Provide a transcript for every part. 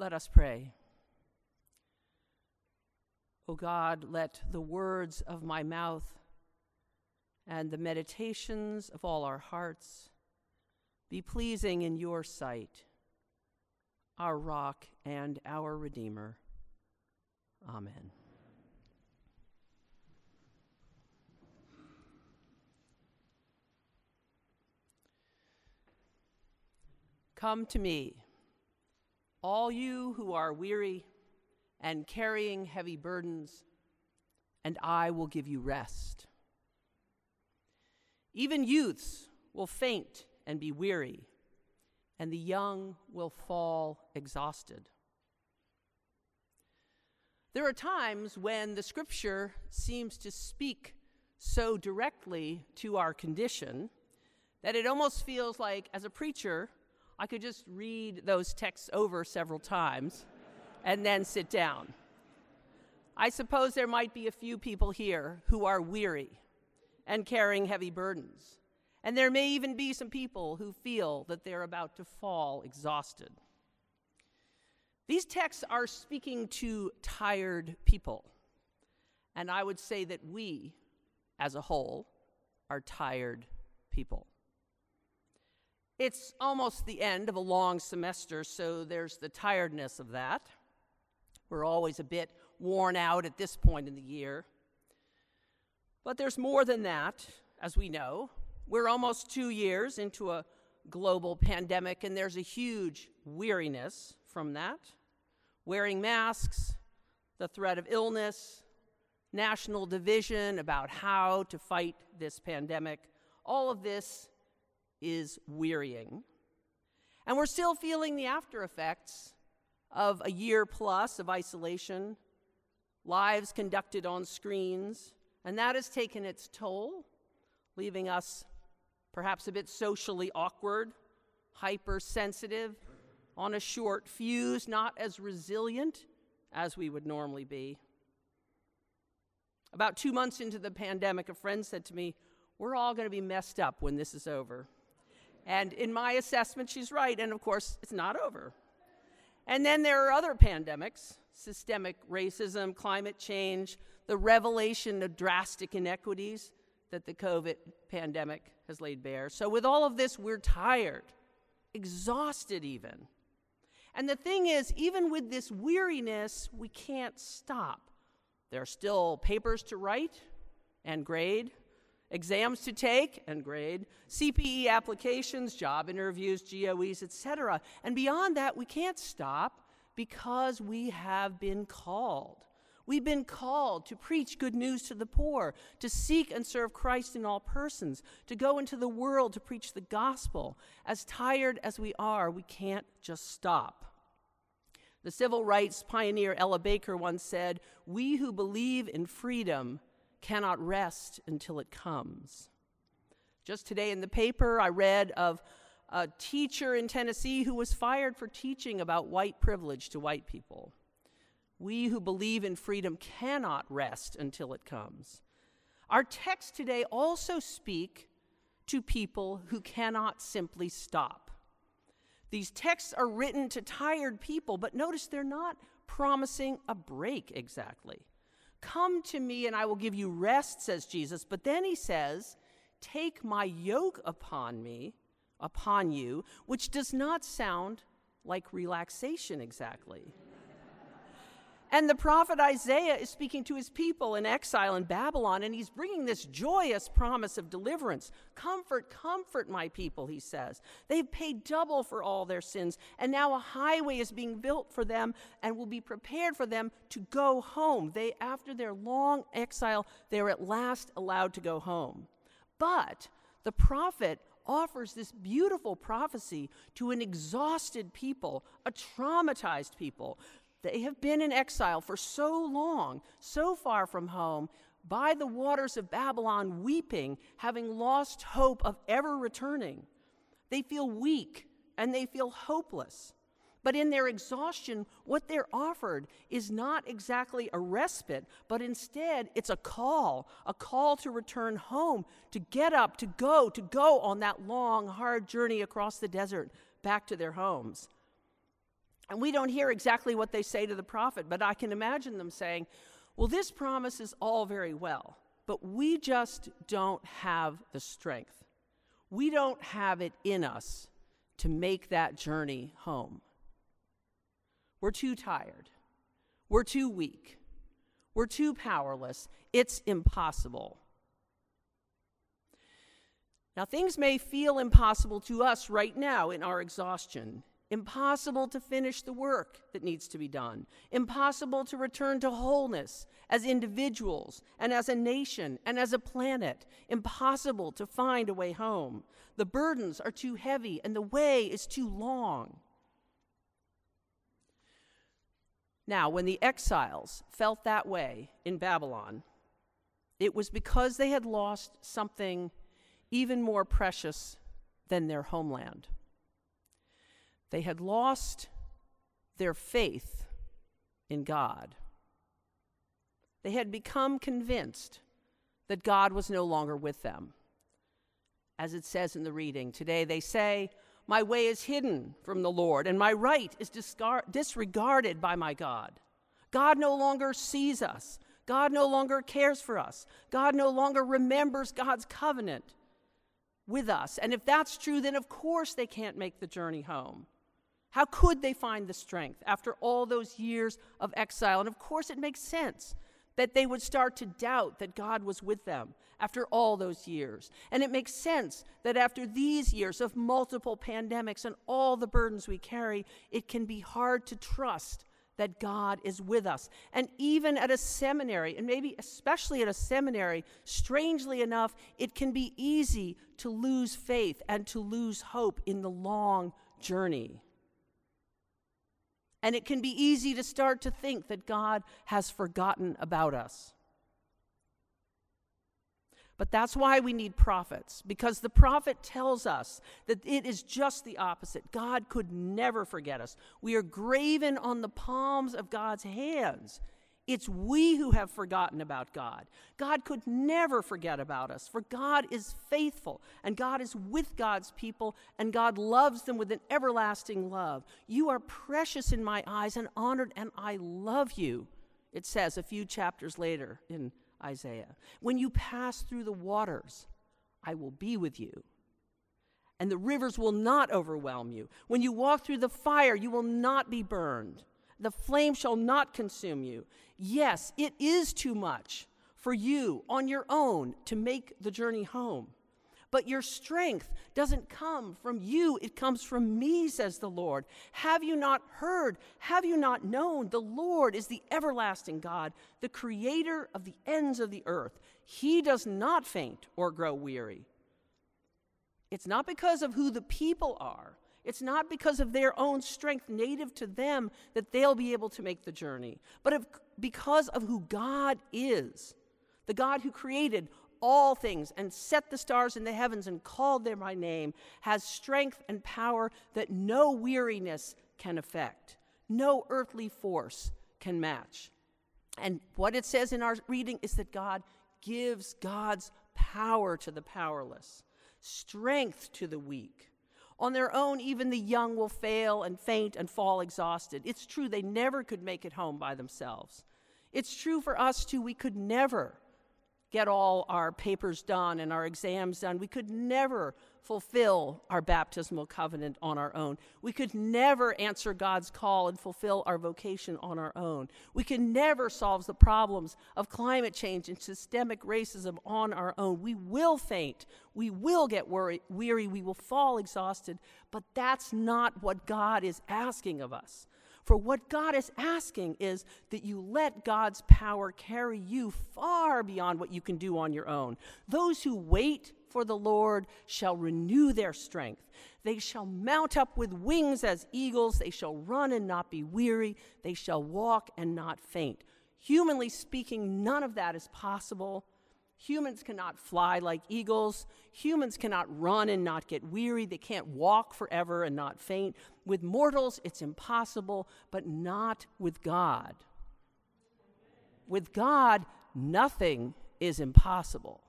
Let us pray. O God, let the words of my mouth and the meditations of all our hearts be pleasing in your sight, our rock and our Redeemer. Amen. Come to me, all you who are weary and carrying heavy burdens, and I will give you rest. Even youths will faint and be weary, and the young will fall exhausted. There are times when the scripture seems to speak so directly to our condition that it almost feels like, as a preacher, I could just read those texts over several times and then sit down. I suppose there might be a few people here who are weary and carrying heavy burdens. And there may even be some people who feel that they're about to fall exhausted. These texts are speaking to tired people. And I would say that we, as a whole, are tired people. It's almost the end of a long semester, so there's the tiredness of that. We're always a bit worn out at this point in the year. But there's more than that, as we know. We're almost two years into a global pandemic, and there's a huge weariness from that. Wearing masks, the threat of illness, national division about how to fight this pandemic, all of this is wearying. And we're still feeling the after effects of a year plus of isolation, lives conducted on screens, and that has taken its toll, leaving us perhaps a bit socially awkward, hypersensitive, on a short fuse, not as resilient as we would normally be. About two months into the pandemic, a friend said to me, We're all going to be messed up when this is over. And in my assessment, she's right. And of course, it's not over. And then there are other pandemics systemic racism, climate change, the revelation of drastic inequities that the COVID pandemic has laid bare. So, with all of this, we're tired, exhausted, even. And the thing is, even with this weariness, we can't stop. There are still papers to write and grade, exams to take and grade, CPE applications, job interviews, GOEs, etc. And beyond that, we can't stop because we have been called. We've been called to preach good news to the poor, to seek and serve Christ in all persons, to go into the world to preach the gospel. As tired as we are, we can't just stop. The civil rights pioneer Ella Baker once said, We who believe in freedom cannot rest until it comes. Just today in the paper, I read of a teacher in Tennessee who was fired for teaching about white privilege to white people. We who believe in freedom cannot rest until it comes. Our texts today also speak to people who cannot simply stop. These texts are written to tired people, but notice they're not promising a break exactly. Come to me and I will give you rest, says Jesus. But then he says, Take my yoke upon me, upon you, which does not sound like relaxation exactly. And the prophet Isaiah is speaking to his people in exile in Babylon, and he's bringing this joyous promise of deliverance. Comfort, comfort my people, he says. They've paid double for all their sins, and now a highway is being built for them and will be prepared for them to go home. They, after their long exile, they are at last allowed to go home. But the prophet offers this beautiful prophecy to an exhausted people, a traumatized people they have been in exile for so long, so far from home, by the waters of Babylon, weeping, having lost hope of ever returning. They feel weak and they feel hopeless. But in their exhaustion, what they're offered is not exactly a respite, but instead it's a call, a call to return home, to get up, to go, to go on that long, hard journey across the desert back to their homes. And we don't hear exactly what they say to the prophet, but I can imagine them saying, Well, this promise is all very well, but we just don't have the strength. We don't have it in us to make that journey home. We're too tired. We're too weak. We're too powerless. It's impossible. Now, things may feel impossible to us right now in our exhaustion. Impossible to finish the work that needs to be done. Impossible to return to wholeness as individuals and as a nation and as a planet. Impossible to find a way home. The burdens are too heavy and the way is too long. Now, when the exiles felt that way in Babylon, it was because they had lost something even more precious than their homeland. They had lost their faith in God. They had become convinced that God was no longer with them. As it says in the reading today, they say, My way is hidden from the Lord, and my right is disregarded by my God. God no longer sees us. God no longer cares for us. God no longer remembers God's covenant with us. And if that's true, then of course they can't make the journey home. How could they find the strength after all those years of exile? And of course, it makes sense that they would start to doubt that God was with them after all those years. And it makes sense that after these years of multiple pandemics and all the burdens we carry, it can be hard to trust that God is with us. And even at a seminary, and maybe especially at a seminary, strangely enough, it can be easy to lose faith and to lose hope in the long journey. And it can be easy to start to think that God has forgotten about us. But that's why we need prophets, because the prophet tells us that it is just the opposite. God could never forget us. We are graven on the palms of God's hands. It's we who have forgotten about God. God could never forget about us, for God is faithful, and God is with God's people, and God loves them with an everlasting love. You are precious in my eyes and honored, and I love you, it says a few chapters later in Isaiah. When you pass through the waters, I will be with you. And the rivers will not overwhelm you. When you walk through the fire, you will not be burned. The flame shall not consume you. Yes, it is too much for you on your own to make the journey home. But your strength doesn't come from you, it comes from me, says the Lord. Have you not heard? Have you not known? The Lord is the everlasting God, the creator of the ends of the earth. He does not faint or grow weary. It's not because of who the people are. It's not because of their own strength native to them that they'll be able to make the journey, but because of who God is. The God who created all things and set the stars in the heavens and called them by name, has strength and power that no weariness can affect, no earthly force can match. And what it says in our reading is that God gives God's power to the powerless, strength to the weak. On their own, even the young will fail and faint and fall exhausted. It's true, they never could make it home by themselves. It's true for us too, we could never get all our papers done and our exams done. We could never fulfill our baptismal covenant on our own. We could never answer God's call and fulfill our vocation on our own. We could never solve the problems of climate change and systemic racism on our own. We will faint. We will get worry, weary. We will fall exhausted. But that's not what God is asking of us. For what God is asking is that you let God's power carry you far beyond what you can do on your own. Those who wait for the Lord shall renew their strength. They shall mount up with wings as eagles. They shall run and not be weary. They shall walk and not faint. Humanly speaking, none of that is possible. Humans cannot fly like eagles. Humans cannot run and not get weary. They can't walk forever and not faint. With mortals, it's impossible, but not with God. With God, nothing is impossible.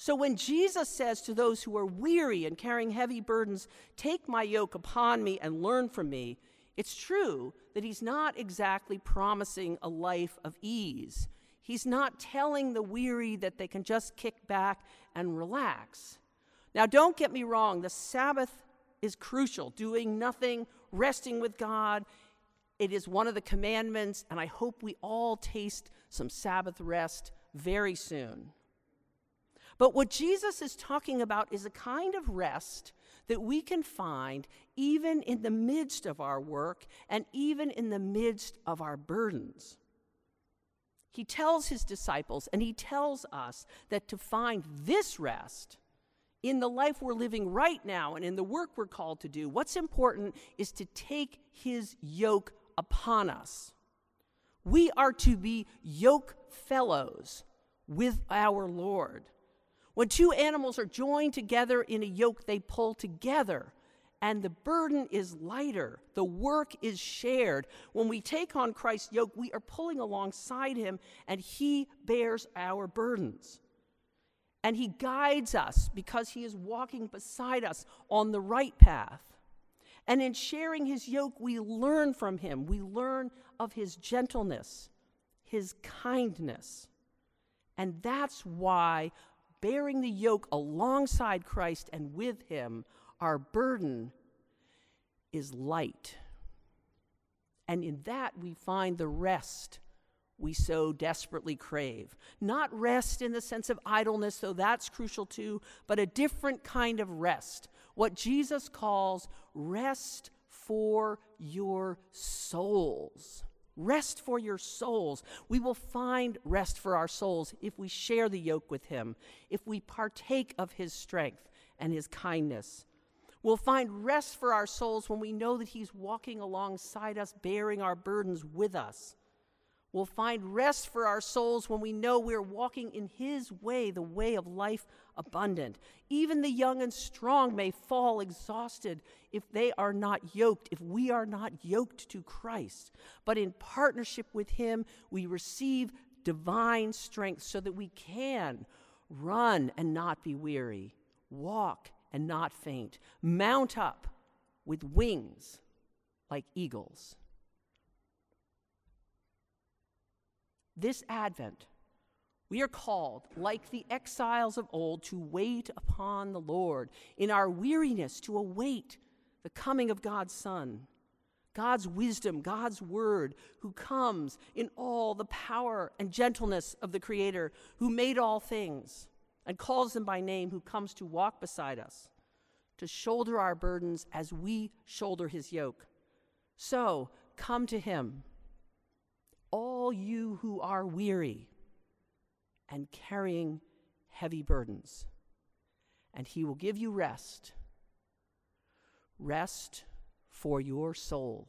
So when Jesus says to those who are weary and carrying heavy burdens, Take my yoke upon me and learn from me, it's true that he's not exactly promising a life of ease. He's not telling the weary that they can just kick back and relax. Now, don't get me wrong, the Sabbath is crucial. Doing nothing, resting with God, it is one of the commandments, and I hope we all taste some Sabbath rest very soon. But what Jesus is talking about is a kind of rest that we can find even in the midst of our work and even in the midst of our burdens. He tells his disciples and he tells us that to find this rest in the life we're living right now and in the work we're called to do, what's important is to take his yoke upon us. We are to be yoke fellows with our Lord. When two animals are joined together in a yoke, they pull together, and the burden is lighter. The work is shared. When we take on Christ's yoke, we are pulling alongside him, and he bears our burdens. And he guides us because he is walking beside us on the right path. And in sharing his yoke, we learn from him. We learn of his gentleness, his kindness. And that's why bearing the yoke alongside Christ and with him, our burden is light. And in that we find the rest we so desperately crave. Not rest in the sense of idleness, though that's crucial too, but a different kind of rest. What Jesus calls rest for your souls. Rest for your souls. We will find rest for our souls if we share the yoke with Him, if we partake of His strength and His kindness. We'll find rest for our souls when we know that He's walking alongside us, bearing our burdens with us. We'll find rest for our souls when we know we're walking in His way, the way of life abundant. Even the young and strong may fall exhausted if they are not yoked, if we are not yoked to Christ. But in partnership with Him, we receive divine strength so that we can run and not be weary, walk and not faint, mount up with wings like eagles. This Advent, we are called, like the exiles of old, to wait upon the Lord, in our weariness, to await the coming of God's Son. God's wisdom, God's word, who comes in all the power and gentleness of the Creator, who made all things and calls them by name, who comes to walk beside us, to shoulder our burdens as we shoulder his yoke. So come to him you who are weary and carrying heavy burdens, and he will give you rest. Rest for your soul.